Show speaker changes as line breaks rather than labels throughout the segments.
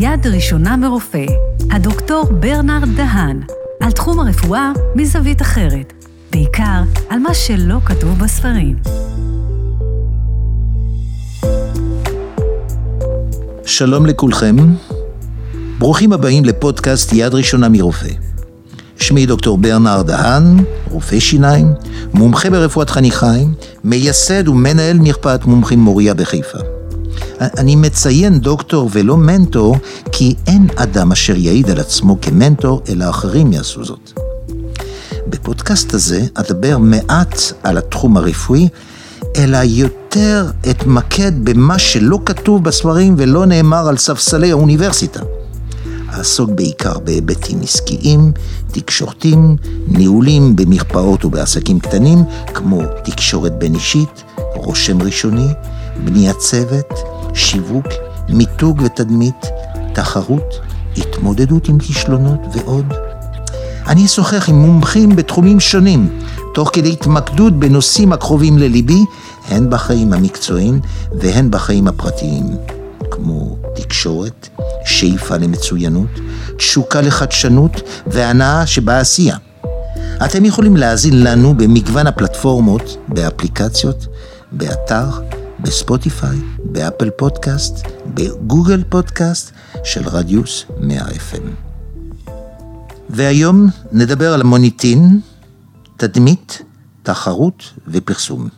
יד ראשונה מרופא, הדוקטור ברנרד דהן, על תחום הרפואה מזווית אחרת, בעיקר על מה שלא כתוב בספרים.
שלום לכולכם, ברוכים הבאים לפודקאסט יד ראשונה מרופא. שמי דוקטור ברנרד דהן, רופא שיניים, מומחה ברפואת חניכיים, מייסד ומנהל מרפאת מומחים מוריה בחיפה. אני מציין דוקטור ולא מנטור, כי אין אדם אשר יעיד על עצמו כמנטור, אלא אחרים יעשו זאת. בפודקאסט הזה אדבר מעט על התחום הרפואי, אלא יותר אתמקד במה שלא כתוב בספרים ולא נאמר על ספסלי האוניברסיטה. אעסוק בעיקר בהיבטים עסקיים, תקשורתיים, ניהולים במרפאות ובעסקים קטנים, כמו תקשורת בין אישית, רושם ראשוני, בניית צוות, שיווק, מיתוג ותדמית, תחרות, התמודדות עם כישלונות ועוד. אני אשוחח עם מומחים בתחומים שונים, תוך כדי התמקדות בנושאים הקרובים לליבי, הן בחיים המקצועיים והן בחיים הפרטיים, כמו תקשורת, שאיפה למצוינות, תשוקה לחדשנות והנאה שבעשייה. אתם יכולים להאזין לנו במגוון הפלטפורמות, באפליקציות, באתר, בספוטיפיי, באפל פודקאסט, בגוגל פודקאסט של רדיוס 100 FM. והיום נדבר על מוניטין, תדמית, תחרות ופרסום.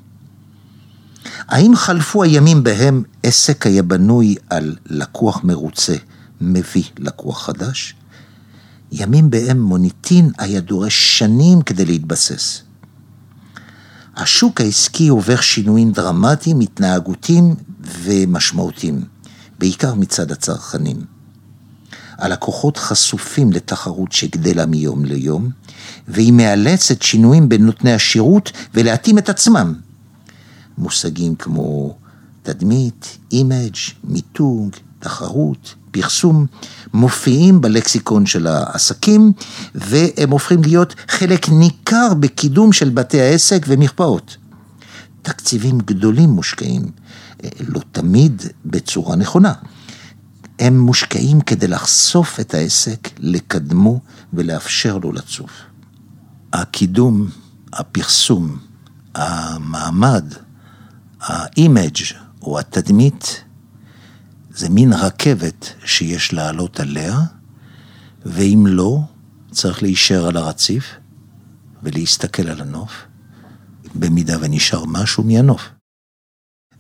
האם חלפו הימים בהם עסק היה בנוי על לקוח מרוצה מביא לקוח חדש? ימים בהם מוניטין היה דורש שנים כדי להתבסס. השוק העסקי עובר שינויים דרמטיים, התנהגותיים ומשמעותיים, בעיקר מצד הצרכנים. הלקוחות חשופים לתחרות שגדלה מיום ליום, והיא מאלצת שינויים בין נותני השירות ולהתאים את עצמם. מושגים כמו תדמית, image, מיתוג, תחרות, פרסום, מופיעים בלקסיקון של העסקים, והם הופכים להיות חלק ניכר בקידום של בתי העסק ומרפאות. תקציבים גדולים מושקעים, לא תמיד בצורה נכונה. הם מושקעים כדי לחשוף את העסק, לקדמו ולאפשר לו לצוף. הקידום, הפרסום, המעמד, ה image או התדמית, זה מין רכבת שיש לעלות עליה, ואם לא, צריך להישאר על הרציף ולהסתכל על הנוף, במידה ונשאר משהו מהנוף.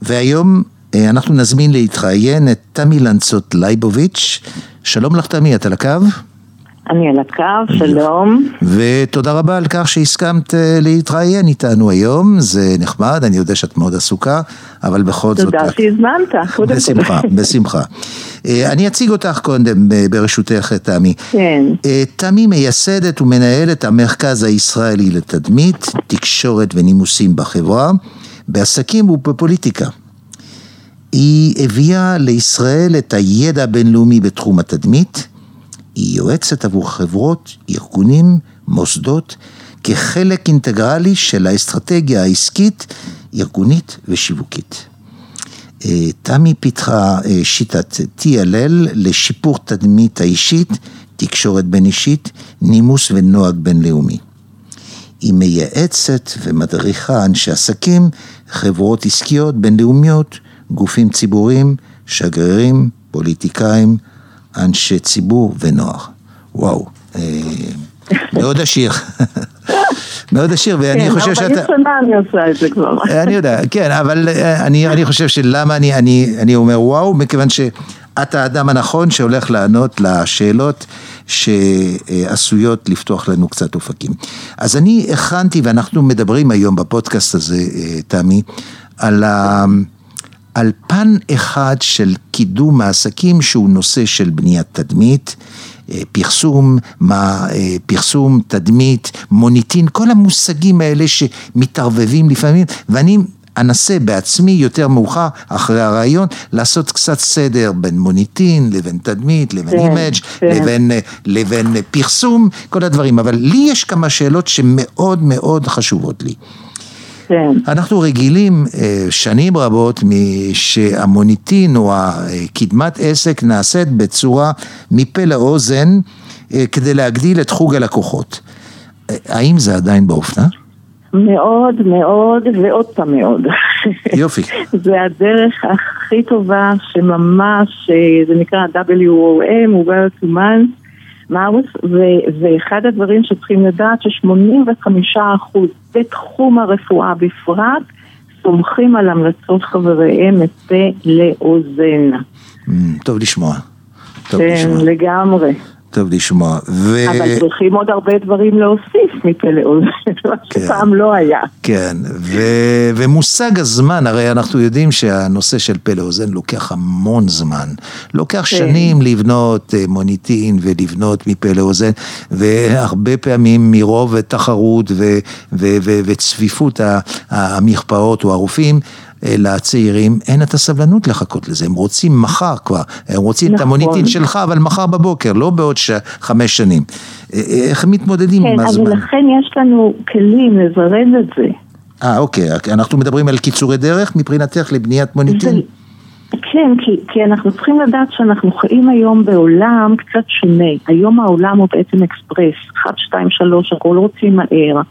והיום אה, אנחנו נזמין להתראיין את תמי לנצות לייבוביץ'. שלום לך תמי, את על הקו?
אני על הקו, שלום.
ותודה רבה על כך שהסכמת אה, להתראיין איתנו היום, זה נחמד, אני יודע שאת מאוד עסוקה, אבל בכל
זאת... תודה שהזמנת,
בשמחה, בשמחה. אה, אני אציג אותך קודם, ברשותך, תמי.
כן.
תמי מייסדת ומנהלת המרכז הישראלי לתדמית, תקשורת ונימוסים בחברה, בעסקים ובפוליטיקה. היא הביאה לישראל את הידע הבינלאומי בתחום התדמית, היא יועצת עבור חברות, ארגונים, מוסדות, כחלק אינטגרלי של האסטרטגיה העסקית, ארגונית ושיווקית. אה, תמי פיתחה אה, שיטת TLL לשיפור תדמית האישית, תקשורת בין אישית, נימוס ונוהג בינלאומי. היא מייעצת ומדריכה אנשי עסקים, חברות עסקיות בינלאומיות, גופים ציבוריים, שגרירים, פוליטיקאים, אנשי ציבור ונוער. וואו, אה, מאוד עשיר. מאוד עשיר, ואני
כן,
חושב שאתה...
כן, 40 שנה אני עושה את זה כבר.
אני יודע, כן, אבל אה, אני, אני חושב שלמה אני, אני, אני אומר וואו, מכיוון שאת האדם הנכון שהולך לענות לשאלות שעשויות לפתוח לנו קצת אופקים. אז אני הכנתי, ואנחנו מדברים היום בפודקאסט הזה, אה, תמי, על ה... על פן אחד של קידום העסקים שהוא נושא של בניית תדמית, אה, פרסום, מה, אה, פרסום, תדמית, מוניטין, כל המושגים האלה שמתערבבים לפעמים, ואני אנסה בעצמי יותר מאוחר, אחרי הרעיון, לעשות קצת סדר בין מוניטין לבין תדמית, לבין כן, image, כן. לבין, אה, לבין פרסום, כל הדברים, אבל לי יש כמה שאלות שמאוד מאוד חשובות לי.
כן.
אנחנו רגילים אה, שנים רבות שהמוניטין או קדמת עסק נעשית בצורה מפה לאוזן אה, כדי להגדיל את חוג הלקוחות. אה, האם זה עדיין באופנה?
מאוד מאוד ועוד פעם מאוד.
יופי.
זה הדרך הכי טובה שממש, זה נקרא WOM, World to Month. מאוס, ואחד הדברים שצריכים לדעת ש-85% בתחום הרפואה בפרט סומכים על המלצות חבריהם מפה לאוזן.
Mm, טוב לשמוע.
טוב כן, לשמוע. לגמרי.
טוב לשמוע. ו...
אבל צריכים עוד הרבה דברים להוסיף מפה לאוזן, מה כן. שפעם לא היה.
כן, ו... ומושג הזמן, הרי אנחנו יודעים שהנושא של פה לאוזן לוקח המון זמן. לוקח כן. שנים לבנות אה, מוניטין ולבנות מפה לאוזן, והרבה פעמים מרוב תחרות ו... ו... ו... וצפיפות המרפאות או הרופאים, לצעירים אין את הסבלנות לחכות לזה, הם רוצים מחר כבר, הם רוצים נכון. את המוניטין שלך, אבל מחר בבוקר, לא בעוד ש... חמש שנים. אה, אה, איך מתמודדים
כן,
עם הזמן?
כן, אבל לכן יש לנו כלים לזרז את זה.
אה, אוקיי, אנחנו מדברים על קיצורי דרך מבחינתך לבניית מוניטין? זה...
כן, כי, כי אנחנו צריכים לדעת שאנחנו חיים היום בעולם קצת שונה. היום העולם הוא בעצם אקספרס, 1, 2, 3, הכל רוצים מהר.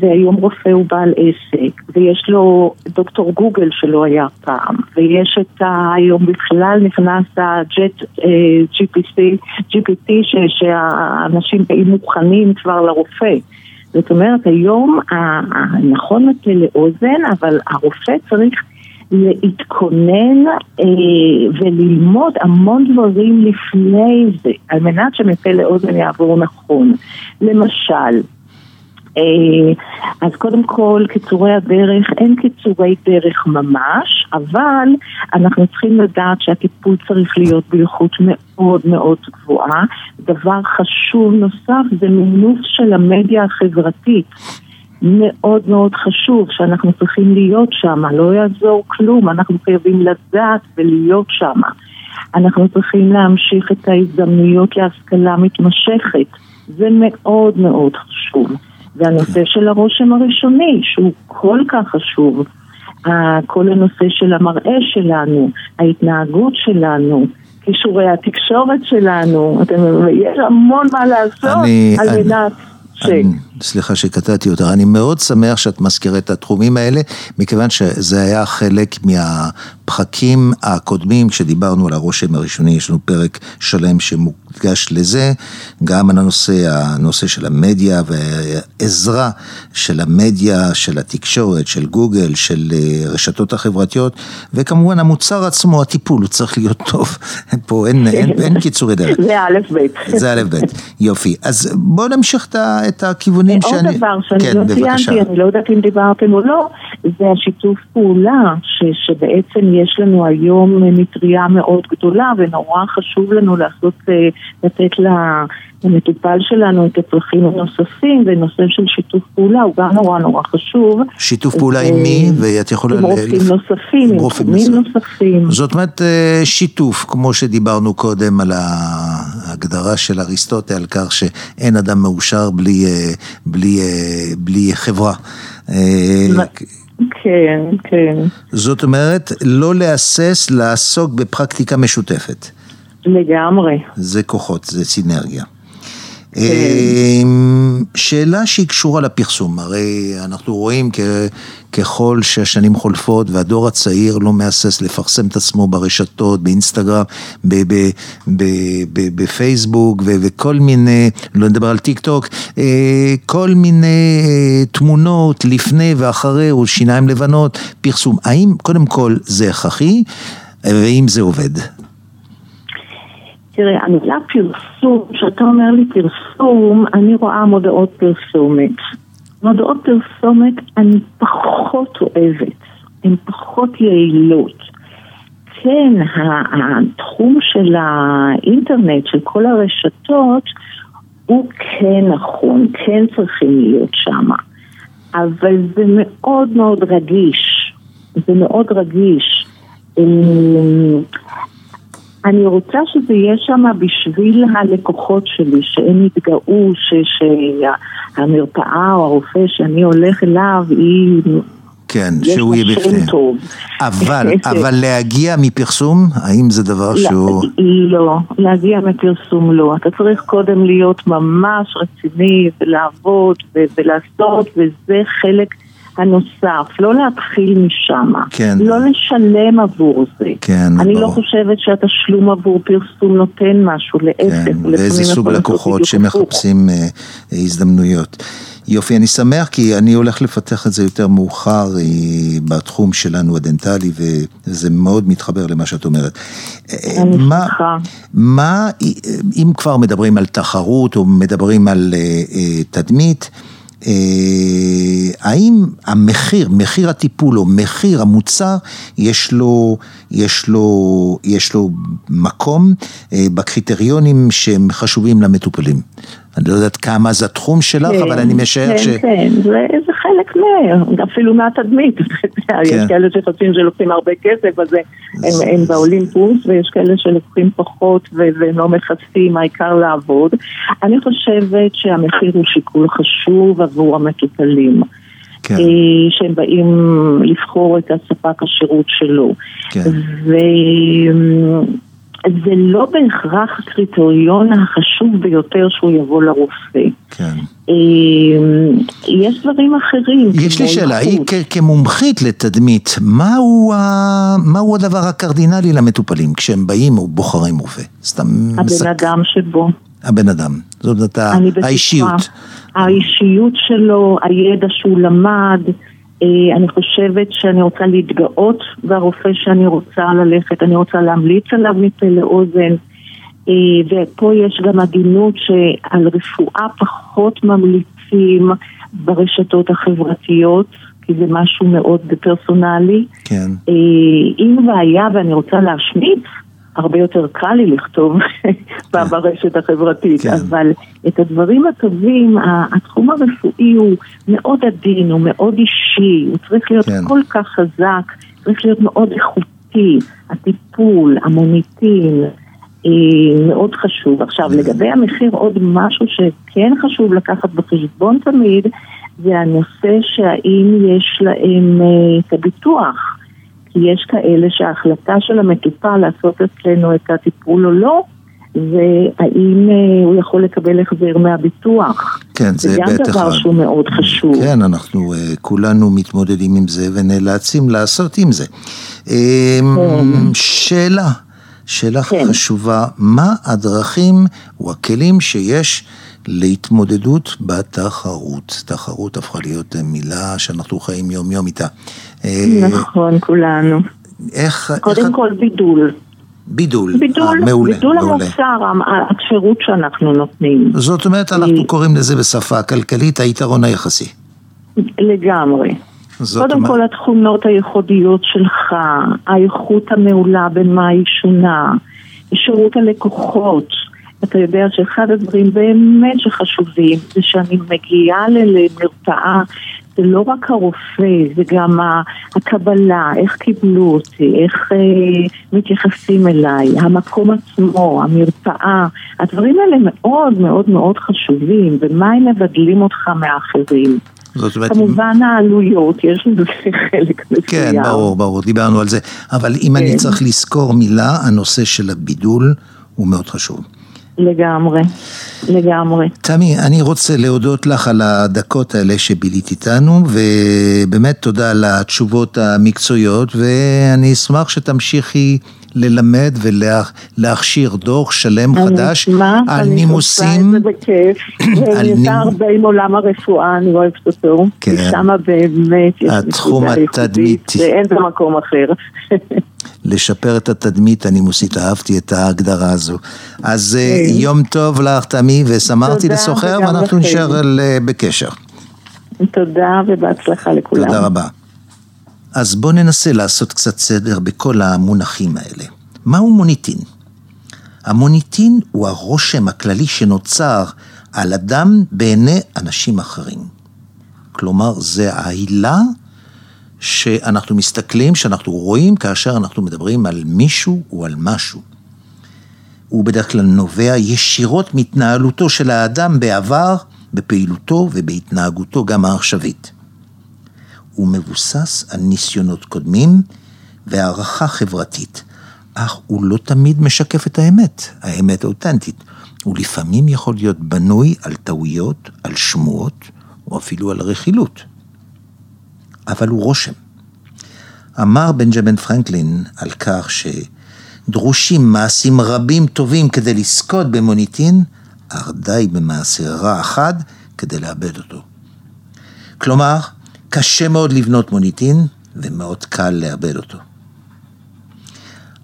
והיום רופא הוא בעל עסק, ויש לו דוקטור גוגל שלא היה פעם, ויש את ה... היום בכלל נכנס הג'ט אה, GPT, GPT ש, שהאנשים באים מוכנים כבר לרופא. זאת אומרת, היום נכון מטה לאוזן, אבל הרופא צריך להתכונן אה, וללמוד המון דברים לפני זה, על מנת שמפה לאוזן יעבור נכון. למשל, אז קודם כל, קיצורי הדרך, אין קיצורי דרך ממש, אבל אנחנו צריכים לדעת שהטיפול צריך להיות באיכות מאוד מאוד גבוהה. דבר חשוב נוסף זה מינוס של המדיה החברתית. מאוד מאוד חשוב שאנחנו צריכים להיות שם, לא יעזור כלום, אנחנו חייבים לדעת ולהיות שם. אנחנו צריכים להמשיך את ההזדמנויות להשכלה מתמשכת, זה מאוד מאוד חשוב. והנושא של הרושם הראשוני, שהוא כל כך חשוב. כל הנושא של המראה שלנו, ההתנהגות שלנו, כישורי התקשורת שלנו, אתם, יש המון מה לעשות אני, על מנת ש...
סליחה שקטעתי אותך, אני מאוד שמח שאת מזכירה את התחומים האלה, מכיוון שזה היה חלק מהפחקים הקודמים, כשדיברנו על הרושם הראשוני, יש לנו פרק שלם שמוקדש לזה, גם על הנושא, הנושא של המדיה והעזרה של המדיה, של התקשורת, של גוגל, של אה, רשתות החברתיות, וכמובן המוצר עצמו, הטיפול, הוא צריך להיות טוב, פה אין, אין, אין קיצורי דרך.
זה א' ב'.
זה א' ב', יופי. אז בואו נמשיך את הכיוונים. דברים
שאני... עוד דבר שאני כן, לא בבקשה. ציינתי, אני לא יודעת אם דיברתם או לא, זה השיתוף פעולה, ש, שבעצם יש לנו היום מטריה מאוד גדולה, ונורא חשוב לנו לעשות, אה, לתת למטופל שלנו את הצרכים הנוספים, ונושא של שיתוף פעולה הוא גם נורא נורא חשוב.
שיתוף פעולה עם מי? ואת יכולה...
עם רופאים נוספים, עם רופאים נוספים.
זאת אומרת אה, שיתוף, כמו שדיברנו קודם על ההגדרה של אריסטוטל, על כך שאין אדם מאושר בלי, אה, בלי, בלי חברה.
כן, כן.
זאת אומרת, לא להסס לעסוק בפרקטיקה משותפת.
לגמרי.
זה כוחות, זה סינרגיה. אמ, שאלה שהיא קשורה לפרסום, הרי אנחנו רואים ככל שהשנים חולפות והדור הצעיר לא מהסס לפרסם את עצמו ברשתות, באינסטגרם, בפייסבוק וכל מיני, לא נדבר על טיק טוק, אה, כל מיני אה, תמונות לפני ואחרי או שיניים לבנות, פרסום. האם קודם כל זה הכרחי ואם זה עובד?
תראה, המילה פרסום, כשאתה אומר לי פרסום, אני רואה מודעות פרסומת. מודעות פרסומת אני פחות אוהבת, הן פחות יעילות. כן, התחום של האינטרנט, של כל הרשתות, הוא כן נכון, כן צריכים להיות שם. אבל זה מאוד מאוד רגיש, זה מאוד רגיש. אני רוצה שזה יהיה שם בשביל הלקוחות שלי, שהם יתגאו שהמרפאה או הרופא שאני הולך אליו היא
כן, שהוא יהיה בפנים. אבל, אבל להגיע מפרסום, האם זה דבר שהוא...
לא, להגיע מפרסום לא. אתה צריך קודם להיות ממש רציני ולעבוד ולעשות, וזה חלק הנוסף. לא להתחיל משם.
כן.
לא לשלם עבור זה.
כן,
אני
ברור.
לא חושבת שהתשלום עבור פרסום נותן משהו, להפך.
כן, ואיזה סוג לקוחות. שמחפשים אה, הזדמנויות. יופי, אני שמח כי אני הולך לפתח את זה יותר מאוחר אה, בתחום שלנו הדנטלי, וזה מאוד מתחבר למה שאת אומרת.
אני
מה-. מה, אם כבר מדברים על תחרות או מדברים על תדמית, האם המחיר, מחיר הטיפול או מחיר המוצר, יש לו, יש לו, יש לו מקום אה, בקריטריונים שהם חשובים למטופלים? אני לא יודעת כמה זה התחום שלך,
כן,
אבל אני משער
כן,
ש...
כן, זה, זה חלק מה, אפילו מהתדמית. יודע,
כן.
יש כאלה שחושבים שלוקחים הרבה כסף, אז הם, הם באולימפוס, ויש כאלה שלוקחים פחות ו- והם לא מכסים, העיקר לעבוד. אני חושבת שהמחיר הוא שיקול חשוב עבור המטופלים.
כן,
שהם באים לבחור את הספק השירות שלו.
כן.
וזה לא בהכרח הקריטריון החשוב ביותר שהוא יבוא לרופא.
כן.
אה, יש דברים אחרים.
יש לי שאלה, היא כמומחית לתדמית, מהו, ה... מהו הדבר הקרדינלי למטופלים כשהם באים או בוחרים רופא? סתם
הבן
מסק-
אדם שבו.
הבן אדם, זאת אומרת. האישיות.
האישיות שלו, הידע שהוא למד. אה, אני חושבת שאני רוצה להתגאות ברופא שאני רוצה ללכת, אני רוצה להמליץ עליו מפה לאוזן. אה, ופה יש גם הגינות שעל רפואה פחות ממליצים ברשתות החברתיות, כי זה משהו מאוד פרסונלי.
כן,
אה, אם והיה ואני רוצה להשמיץ, הרבה יותר קל לי לכתוב ברשת החברתית,
כן.
אבל את הדברים הטובים, התחום הרפואי הוא מאוד עדין, הוא מאוד אישי, הוא צריך להיות
כן.
כל כך חזק, צריך להיות מאוד איכותי, הטיפול, המוניטין, אה, מאוד חשוב. עכשיו, לגבי המחיר, עוד משהו שכן חשוב לקחת בחשבון תמיד, זה הנושא שהאם יש להם אה, את הביטוח. כי יש כאלה שההחלטה של המטופל לעשות אצלנו את הטיפול או לא, והאם אה, הוא יכול לקבל החזר מהביטוח.
כן, זה
זה גם
היבט
דבר
אחד.
שהוא מאוד חשוב.
כן, אנחנו אה, כולנו מתמודדים עם זה ונאלצים לעשות עם זה. אה, שאלה, שאלה
כן.
חשובה, מה הדרכים או הכלים שיש להתמודדות בתחרות? תחרות הפכה להיות אה, מילה שאנחנו חיים יום יום איתה. אה,
נכון, כולנו.
איך, איך,
קודם כל בידול.
בידול,
בידול,
אה, מעולה,
בידול
מעולה.
המוצר, ה- השירות שאנחנו נותנים.
זאת אומרת, אנחנו קוראים לזה בשפה הכלכלית היתרון היחסי.
לגמרי. קודם
אומרת-
כל התכונות הייחודיות שלך, האיכות המעולה במה היא שונה, שירות הלקוחות. אתה יודע שאחד הדברים באמת שחשובים זה שאני מגיעה למרפאה, זה לא רק הרופא, זה גם הקבלה, איך קיבלו אותי, איך אה, מתייחסים אליי, המקום עצמו, המרפאה, הדברים האלה מאוד מאוד מאוד חשובים, ומה הם מבדלים אותך מאחרים.
זאת אומרת,
כמובן העלויות, יש לזה חלק מסוים.
כן, ברור, ברור, דיברנו על זה. אבל אם אני
כן.
צריך לזכור מילה, הנושא של הבידול הוא מאוד חשוב.
לגמרי, לגמרי.
תמי, אני רוצה להודות לך על הדקות האלה שבילית איתנו, ובאמת תודה על התשובות המקצועיות, ואני אשמח שתמשיכי ללמד ולהכשיר דוח שלם חדש
אני אשמח,
על
אני
נימוסים.
עושה את זה בכיף. ואני
נימ-
עושה הרבה עם עולם הרפואה, אני אוהבת אותו.
כן.
שמה באמת יש
התחום התדמיתי.
ואין במקום אחר.
לשפר את התדמית הנימוסית, אהבתי את ההגדרה הזו. אז אה, יום טוב לך, תמי, ושמחתי לשוחח, ואנחנו. נשאר אה, בקשר.
תודה ובהצלחה לכולם.
תודה רבה. אז בואו ננסה לעשות קצת סדר בכל המונחים האלה. מהו מוניטין? המוניטין הוא הרושם הכללי שנוצר על אדם בעיני אנשים אחרים. כלומר, זה העילה שאנחנו מסתכלים, שאנחנו רואים כאשר אנחנו מדברים על מישהו או על משהו. הוא בדרך כלל נובע ישירות מהתנהלותו של האדם בעבר, בפעילותו ובהתנהגותו גם העכשווית. הוא מבוסס על ניסיונות קודמים והערכה חברתית, אך הוא לא תמיד משקף את האמת, האמת האותנטית. הוא לפעמים יכול להיות בנוי על טעויות, על שמועות, או אפילו על רכילות. אבל הוא רושם. אמר בנג'מין פרנקלין על כך שדרושים מעשים רבים טובים כדי לזכות במוניטין, אך די במעשה רע אחד כדי לאבד אותו. כלומר, קשה מאוד לבנות מוניטין ומאוד קל לאבד אותו.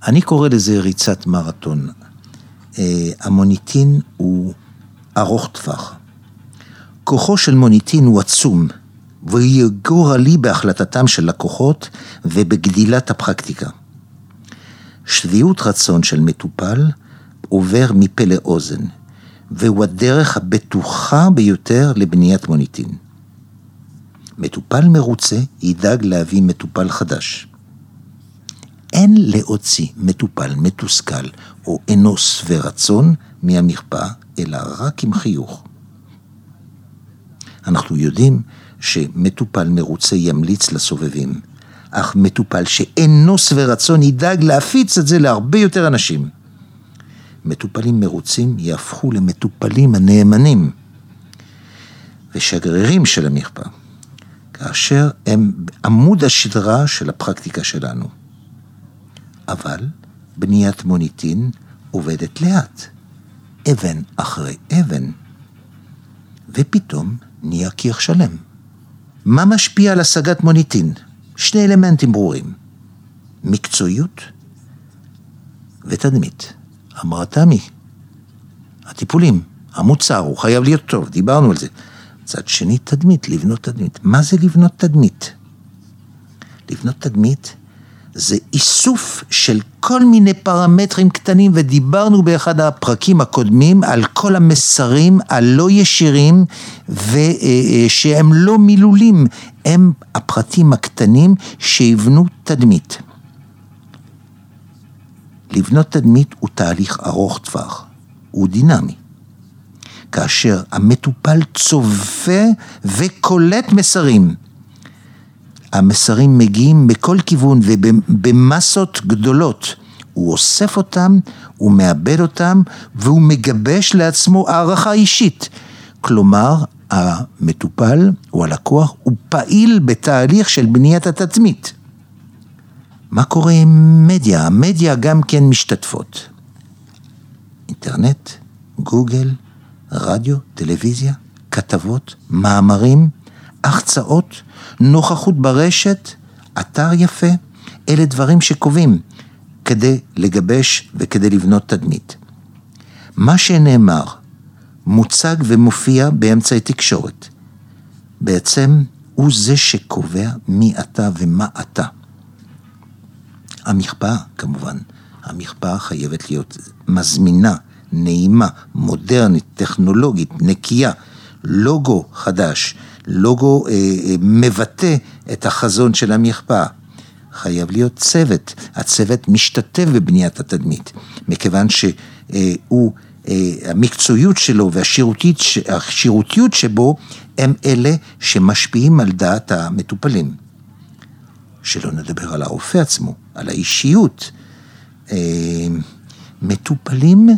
אני קורא לזה ריצת מרתון. אה, המוניטין הוא ארוך טווח. כוחו של מוניטין הוא עצום, והוא גורלי בהחלטתם של לקוחות ובגדילת הפרקטיקה. שביעות רצון של מטופל עובר מפה לאוזן, והוא הדרך הבטוחה ביותר לבניית מוניטין. מטופל מרוצה ידאג להביא מטופל חדש. אין להוציא מטופל מתוסכל או אינו שבע רצון מהמרפאה, אלא רק עם חיוך. אנחנו יודעים שמטופל מרוצה ימליץ לסובבים, אך מטופל שאינו שבע רצון ידאג להפיץ את זה להרבה יותר אנשים. מטופלים מרוצים יהפכו למטופלים הנאמנים ושגרירים של המרפאה, כאשר הם עמוד השדרה של הפרקטיקה שלנו. אבל בניית מוניטין עובדת לאט, אבן אחרי אבן, ופתאום נהיה קיר שלם. מה משפיע על השגת מוניטין? שני אלמנטים ברורים, מקצועיות ותדמית. אמרה תמי, הטיפולים, המוצר, הוא חייב להיות טוב, דיברנו על זה. מצד שני, תדמית, לבנות תדמית. מה זה לבנות תדמית? לבנות תדמית זה איסוף של כל מיני פרמטרים קטנים, ודיברנו באחד הפרקים הקודמים על כל המסרים הלא ישירים ושהם לא מילולים, הם הפרטים הקטנים שיבנו תדמית. לבנות תדמית הוא תהליך ארוך טווח, הוא דינמי. כאשר המטופל צופה וקולט מסרים, המסרים מגיעים מכל כיוון ובמסות גדולות. הוא אוסף אותם, הוא מאבד אותם, והוא מגבש לעצמו הערכה אישית. כלומר, המטופל או הלקוח הוא פעיל בתהליך של בניית התדמית. מה קורה עם מדיה? המדיה גם כן משתתפות. אינטרנט, גוגל, רדיו, טלוויזיה, כתבות, מאמרים, החצאות, נוכחות ברשת, אתר יפה, אלה דברים שקובעים כדי לגבש וכדי לבנות תדמית. מה שנאמר, מוצג ומופיע באמצעי תקשורת. בעצם הוא זה שקובע מי אתה ומה אתה. המכפאה, כמובן, המכפאה חייבת להיות מזמינה, נעימה, מודרנית, טכנולוגית, נקייה, לוגו חדש, לוגו אה, אה, מבטא את החזון של המכפאה. חייב להיות צוות, הצוות משתתף בבניית התדמית, מכיוון שהוא, אה, המקצועיות שלו והשירותיות שבו הם אלה שמשפיעים על דעת המטופלים. שלא נדבר על הרופא עצמו, על האישיות. אה, מטופלים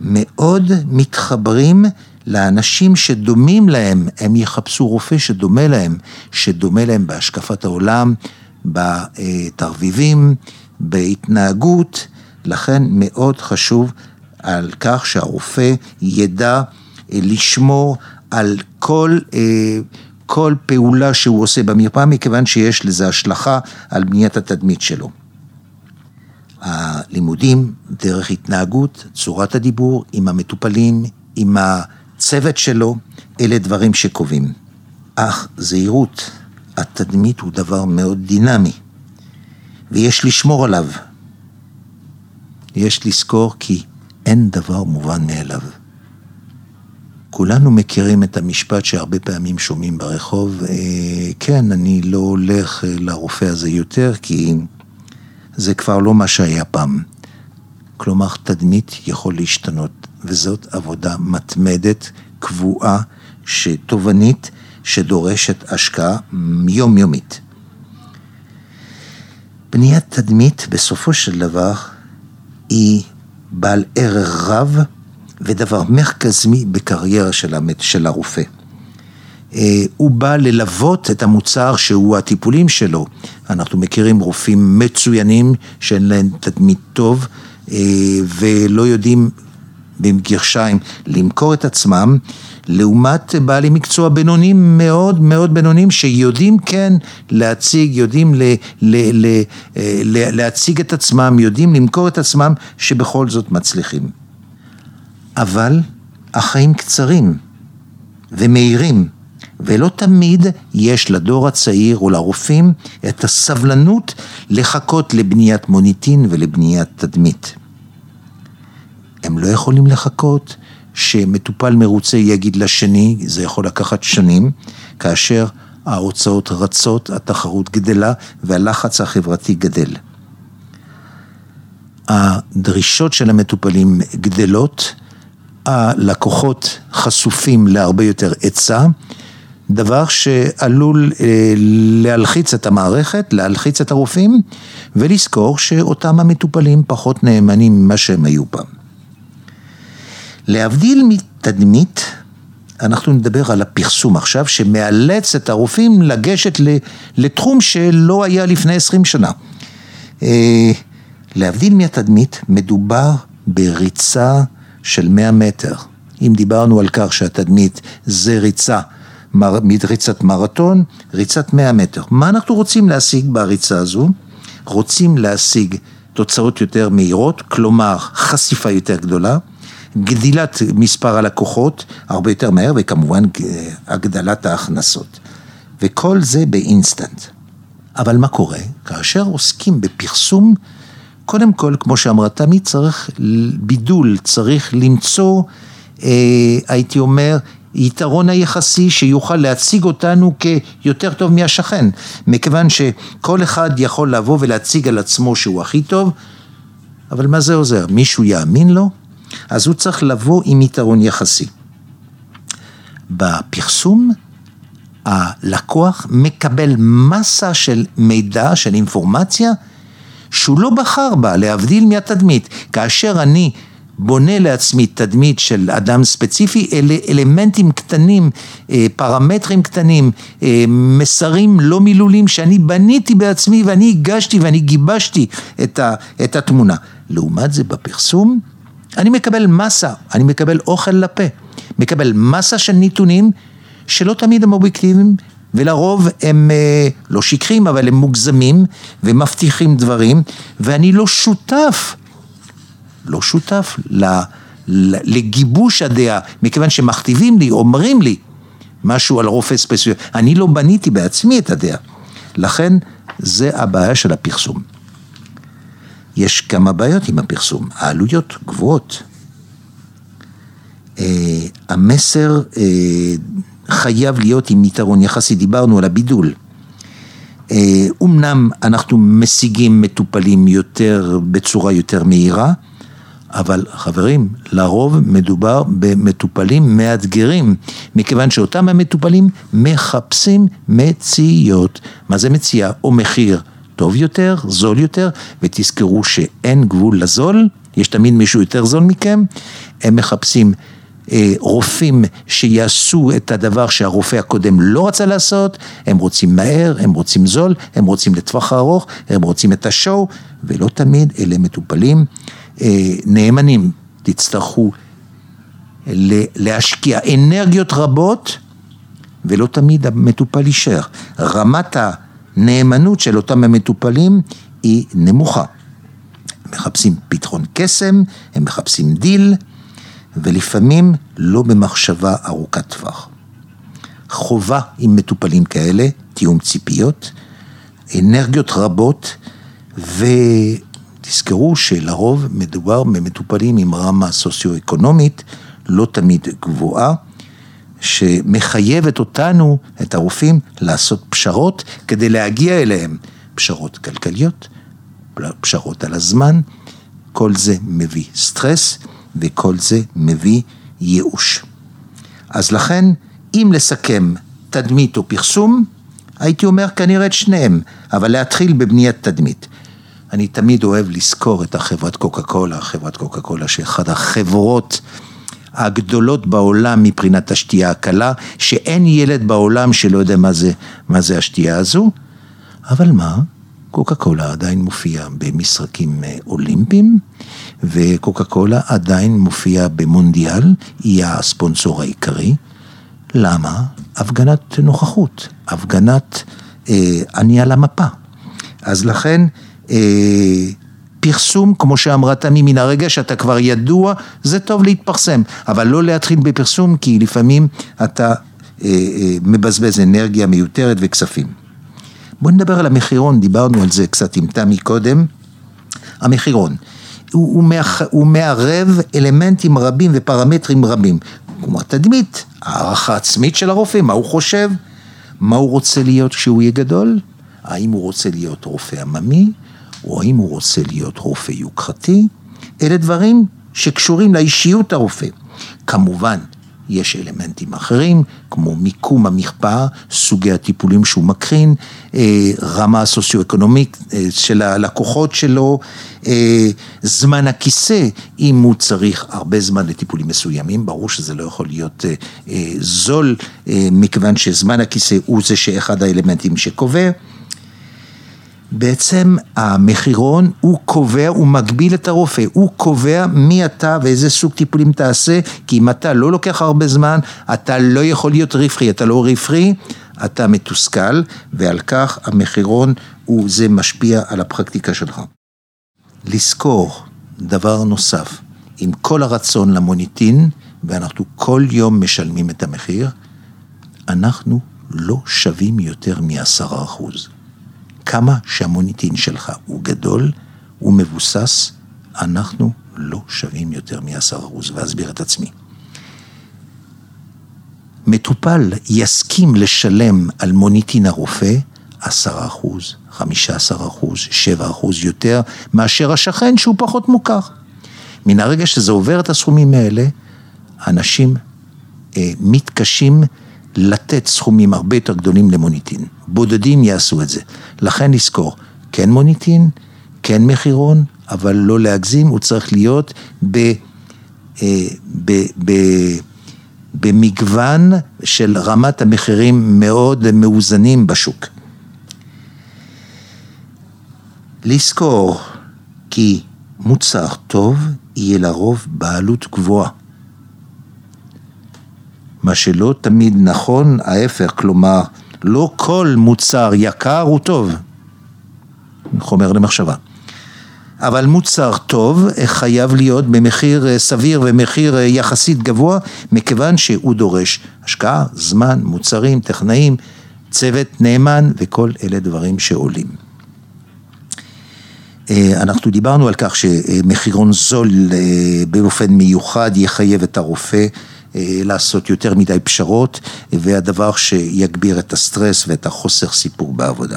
מאוד מתחברים לאנשים שדומים להם, הם יחפשו רופא שדומה להם, שדומה להם בהשקפת העולם, בתרביבים, בהתנהגות, לכן מאוד חשוב על כך שהרופא ידע אה, לשמור על כל, אה, כל פעולה שהוא עושה במרפאה, מכיוון שיש לזה השלכה על בניית התדמית שלו. הלימודים, דרך התנהגות, צורת הדיבור עם המטופלים, עם הצוות שלו, אלה דברים שקובעים. אך זהירות, התדמית הוא דבר מאוד דינמי, ויש לשמור עליו. יש לזכור כי אין דבר מובן מאליו. כולנו מכירים את המשפט שהרבה פעמים שומעים ברחוב, אה, כן, אני לא הולך אה, לרופא הזה יותר, כי זה כבר לא מה שהיה פעם. כלומר, תדמית יכול להשתנות, וזאת עבודה מתמדת, קבועה, שתובענית, שדורשת השקעה יומיומית. בניית תדמית בסופו של דבר היא בעל ערך רב ודבר מרכזי בקריירה של הרופא. אה, הוא בא ללוות את המוצר שהוא הטיפולים שלו. אנחנו מכירים רופאים מצוינים שאין להם תדמית טוב אה, ולא יודעים בגרשיים למכור את עצמם, לעומת בעלי מקצוע בינונים מאוד מאוד בינונים שיודעים כן להציג, יודעים ל, ל, ל, אה, ל, להציג את עצמם, יודעים למכור את עצמם, שבכל זאת מצליחים. אבל החיים קצרים ומהירים. ולא תמיד יש לדור הצעיר או לרופאים את הסבלנות לחכות לבניית מוניטין ולבניית תדמית. הם לא יכולים לחכות שמטופל מרוצה יגיד לשני, זה יכול לקחת שנים, כאשר ההוצאות רצות, התחרות גדלה והלחץ החברתי גדל. הדרישות של המטופלים גדלות, הלקוחות חשופים להרבה יותר היצע, דבר שעלול אה, להלחיץ את המערכת, להלחיץ את הרופאים, ולזכור שאותם המטופלים פחות נאמנים ממה שהם היו פעם. להבדיל מתדמית, אנחנו נדבר על הפרסום עכשיו, שמאלץ את הרופאים לגשת לתחום שלא היה לפני עשרים שנה. אה, להבדיל מהתדמית, מדובר בריצה של מאה מטר. אם דיברנו על כך שהתדמית זה ריצה מריצת מרתון, ריצת 100 מטר. מה אנחנו רוצים להשיג בריצה הזו? רוצים להשיג תוצאות יותר מהירות, כלומר חשיפה יותר גדולה, גדילת מספר הלקוחות הרבה יותר מהר וכמובן הגדלת ההכנסות. וכל זה באינסטנט. אבל מה קורה? כאשר עוסקים בפרסום, קודם כל, כמו שאמרת, תמיד צריך בידול, צריך למצוא, אה, הייתי אומר, יתרון היחסי שיוכל להציג אותנו כיותר טוב מהשכן, מכיוון שכל אחד יכול לבוא ולהציג על עצמו שהוא הכי טוב, אבל מה זה עוזר? מישהו יאמין לו? אז הוא צריך לבוא עם יתרון יחסי. בפרסום הלקוח מקבל מסה של מידע, של אינפורמציה, שהוא לא בחר בה, להבדיל מהתדמית. כאשר אני בונה לעצמי תדמית של אדם ספציפי, אלה אלמנטים קטנים, אה, פרמטרים קטנים, אה, מסרים לא מילולים שאני בניתי בעצמי ואני הגשתי ואני גיבשתי את, ה, את התמונה. לעומת זה בפרסום, אני מקבל מסה, אני מקבל אוכל לפה, מקבל מסה של נתונים שלא תמיד הם אובייקטיביים ולרוב הם אה, לא שקרים אבל הם מוגזמים ומבטיחים דברים ואני לא שותף לא שותף לגיבוש הדעה, מכיוון שמכתיבים לי, אומרים לי משהו על רופא ספציפי, אני לא בניתי בעצמי את הדעה. לכן זה הבעיה של הפרסום. יש כמה בעיות עם הפרסום, העלויות גבוהות. Uh, המסר uh, חייב להיות עם יתרון יחסי, דיברנו על הבידול. אומנם אנחנו משיגים מטופלים יותר, בצורה יותר מהירה, אבל חברים, לרוב מדובר במטופלים מאתגרים, מכיוון שאותם המטופלים מחפשים מציאות. מה זה מציאה? או מחיר טוב יותר, זול יותר, ותזכרו שאין גבול לזול, יש תמיד מישהו יותר זול מכם, הם מחפשים רופאים שיעשו את הדבר שהרופא הקודם לא רצה לעשות, הם רוצים מהר, הם רוצים זול, הם רוצים לטווח הארוך, הם רוצים את השואו, ולא תמיד אלה מטופלים. אה, נאמנים, תצטרכו להשקיע אנרגיות רבות ולא תמיד המטופל יישאר. רמת הנאמנות של אותם המטופלים היא נמוכה. מחפשים פתחון קסם, הם מחפשים דיל, ולפעמים לא במחשבה ארוכת טווח. חובה עם מטופלים כאלה, תיאום ציפיות, אנרגיות רבות, ו... תזכרו שלרוב מדובר במטופלים עם רמה סוציו-אקונומית לא תמיד גבוהה, שמחייבת אותנו, את הרופאים, לעשות פשרות כדי להגיע אליהם. פשרות כלכליות, פשרות על הזמן, כל זה מביא סטרס וכל זה מביא ייאוש. אז לכן, אם לסכם תדמית או פרסום, הייתי אומר כנראה את שניהם, אבל להתחיל בבניית תדמית. אני תמיד אוהב לזכור את החברת קוקה קולה, חברת קוקה קולה שאחת החברות הגדולות בעולם מבחינת השתייה הקלה, שאין ילד בעולם שלא יודע מה זה, מה זה השתייה הזו, אבל מה? קוקה קולה עדיין מופיע במשחקים אה, אולימפיים, וקוקה קולה עדיין מופיע במונדיאל, היא הספונסור העיקרי. למה? הפגנת נוכחות, הפגנת אה, אני על המפה. אז לכן אה, פרסום, כמו שאמרה תמי, מן הרגע שאתה כבר ידוע, זה טוב להתפרסם, אבל לא להתחיל בפרסום, כי לפעמים אתה אה, אה, מבזבז אנרגיה מיותרת וכספים. בואו נדבר על המחירון, דיברנו על זה קצת עם תמי קודם. המחירון, הוא, הוא, מאח, הוא מערב אלמנטים רבים ופרמטרים רבים, כמו התדמית, הערכה עצמית של הרופא, מה הוא חושב, מה הוא רוצה להיות כשהוא יהיה גדול, האם הוא רוצה להיות רופא עממי, או האם הוא רוצה להיות רופא יוקרתי, אלה דברים שקשורים לאישיות הרופא. כמובן, יש אלמנטים אחרים, כמו מיקום המכפאה, סוגי הטיפולים שהוא מקרין, אה, רמה סוציו-אקונומית אה, של הלקוחות שלו, אה, זמן הכיסא, אם הוא צריך הרבה זמן לטיפולים מסוימים, ברור שזה לא יכול להיות זול, מכיוון שזמן הכיסא הוא זה שאחד האלמנטים שקובע. בעצם המחירון הוא קובע, הוא מגביל את הרופא, הוא קובע מי אתה ואיזה סוג טיפולים תעשה, כי אם אתה לא לוקח הרבה זמן, אתה לא יכול להיות רווחי, אתה לא רווחי, אתה מתוסכל, ועל כך המחירון הוא זה משפיע על הפרקטיקה שלך. לזכור דבר נוסף, עם כל הרצון למוניטין, ואנחנו כל יום משלמים את המחיר, אנחנו לא שווים יותר מעשרה אחוז. כמה שהמוניטין שלך הוא גדול, הוא מבוסס, אנחנו לא שווים יותר מ-10%, ואסביר את עצמי. מטופל יסכים לשלם על מוניטין הרופא 10 אחוז, 15 אחוז, 7 אחוז יותר מאשר השכן שהוא פחות מוכר. מן הרגע שזה עובר את הסכומים האלה, אנשים אה, מתקשים לתת סכומים הרבה יותר גדולים למוניטין. בודדים יעשו את זה. לכן לזכור, כן מוניטין, כן מחירון, אבל לא להגזים, הוא צריך להיות ב, אה, ב, ב, במגוון של רמת המחירים מאוד מאוזנים בשוק. לזכור כי מוצר טוב יהיה לרוב בעלות גבוהה. מה שלא תמיד נכון, ההפך, כלומר, לא כל מוצר יקר הוא טוב. חומר למחשבה. אבל מוצר טוב חייב להיות במחיר אה, סביר ומחיר אה, יחסית גבוה, מכיוון שהוא דורש השקעה, זמן, מוצרים, טכנאים, צוות נאמן וכל אלה דברים שעולים. אה, אנחנו דיברנו על כך שמחירון זול באופן מיוחד יחייב את הרופא אה, לעשות יותר מדי פשרות, והדבר שיגביר את הסטרס ואת החוסר סיפור בעבודה.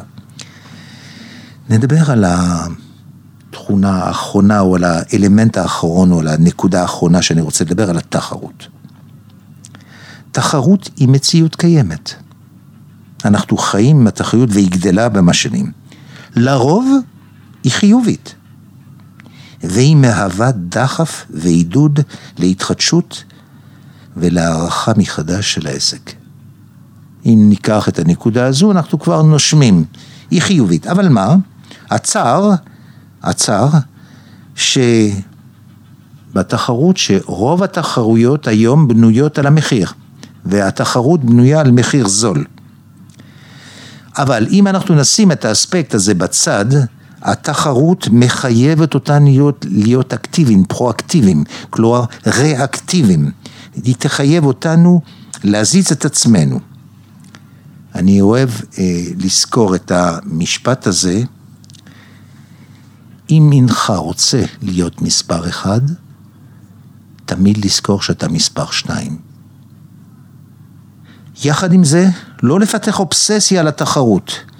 נדבר על התכונה האחרונה או על האלמנט האחרון או על הנקודה האחרונה שאני רוצה לדבר, על התחרות. תחרות היא מציאות קיימת. אנחנו חיים עם התחרות והיא גדלה במשנים. לרוב היא חיובית. והיא מהווה דחף ועידוד להתחדשות ולהערכה מחדש של העסק. אם ניקח את הנקודה הזו, אנחנו כבר נושמים. היא חיובית. אבל מה? הצער, הצער, שבתחרות, שרוב התחרויות היום בנויות על המחיר, והתחרות בנויה על מחיר זול. אבל אם אנחנו נשים את האספקט הזה בצד, התחרות מחייבת אותנו להיות, להיות אקטיביים, פרואקטיביים, כלומר ריאקטיביים. היא תחייב אותנו להזיז את עצמנו. אני אוהב אה, לזכור את המשפט הזה, אם אינך רוצה להיות מספר אחד, תמיד לזכור שאתה מספר שניים. יחד עם זה, לא לפתח אובססיה על התחרות.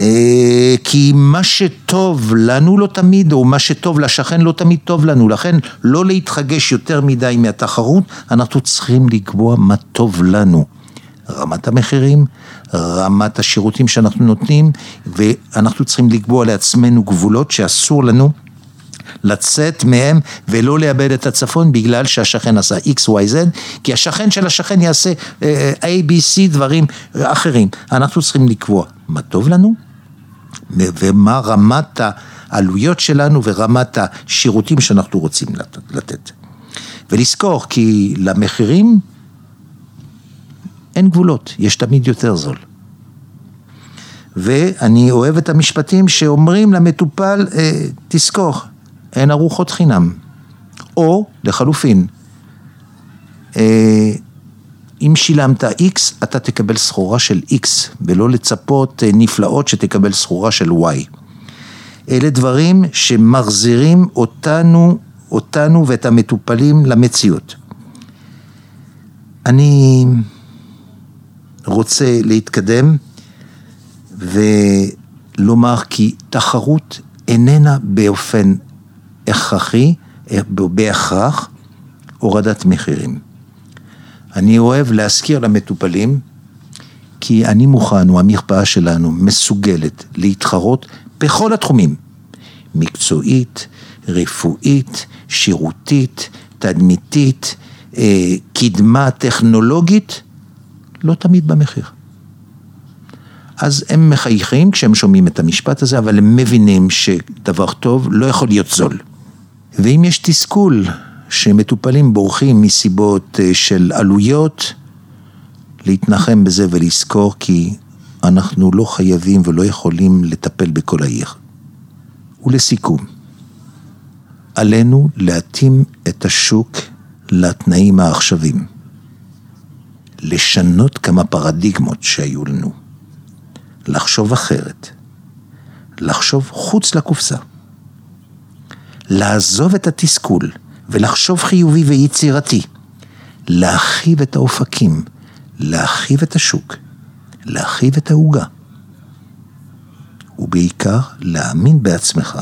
אה, כי מה שטוב לנו לא תמיד, או מה שטוב לשכן לא תמיד טוב לנו, לכן לא להתחגש יותר מדי מהתחרות, אנחנו צריכים לקבוע מה טוב לנו. רמת המחירים, רמת השירותים שאנחנו נותנים, ואנחנו צריכים לקבוע לעצמנו גבולות שאסור לנו לצאת מהם ולא לאבד את הצפון בגלל שהשכן עשה XYZ, כי השכן של השכן יעשה אה, A, B, C, דברים אחרים. אנחנו צריכים לקבוע מה טוב לנו ומה רמת העלויות שלנו ורמת השירותים שאנחנו רוצים לתת. ולזכור כי למחירים אין גבולות, יש תמיד יותר זול. ואני אוהב את המשפטים שאומרים למטופל, אה, תזכור, אין ארוחות חינם. או, לחלופין, אה, אם שילמת X, אתה תקבל סחורה של X, ולא לצפות אה, נפלאות שתקבל סחורה של Y. אלה דברים שמחזירים אותנו, אותנו ואת המטופלים למציאות. אני רוצה להתקדם ולומר כי תחרות איננה באופן הכרחי, בהכרח, הורדת מחירים. אני אוהב להזכיר למטופלים, כי אני מוכן, או המרפאה שלנו, מסוגלת להתחרות בכל התחומים, מקצועית, רפואית, שירותית, תדמיתית, אה, קדמה טכנולוגית, לא תמיד במחיר. אז הם מחייכים כשהם שומעים את המשפט הזה, אבל הם מבינים שדבר טוב לא יכול להיות זול. ואם יש תסכול שמטופלים בורחים מסיבות אה, של עלויות, להתנחם בזה ולזכור כי אנחנו לא חייבים ולא יכולים לטפל בכל העיר. ולסיכום, עלינו להתאים את השוק לתנאים העכשווים. לשנות כמה פרדיגמות שהיו לנו. לחשוב אחרת. לחשוב חוץ לקופסה. לעזוב את התסכול ולחשוב חיובי ויצירתי. להרחיב את האופקים, להרחיב את השוק, להרחיב את העוגה. ובעיקר להאמין בעצמך,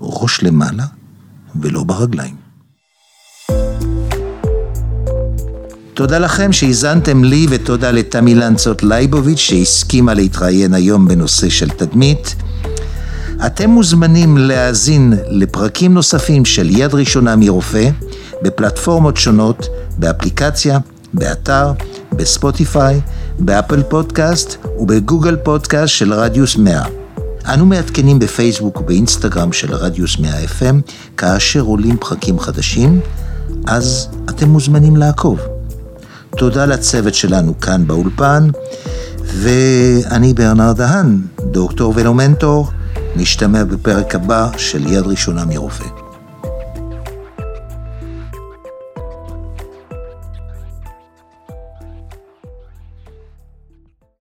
ראש למעלה ולא ברגליים. תודה לכם שהאזנתם לי ותודה לתמי לנצות לייבוביץ' שהסכימה להתראיין היום בנושא של תדמית. אתם מוזמנים להאזין לפרקים נוספים של יד ראשונה מרופא בפלטפורמות שונות, באפליקציה, באתר, בספוטיפיי, באפל פודקאסט ובגוגל פודקאסט של רדיוס 100. אנו מעדכנים בפייסבוק ובאינסטגרם של רדיוס 100 FM כאשר עולים פרקים חדשים, אז אתם מוזמנים לעקוב. תודה לצוות שלנו כאן באולפן, ואני ברנר דהן, דוקטור ולומנטור, נשתמע בפרק הבא של יד ראשונה מרופא.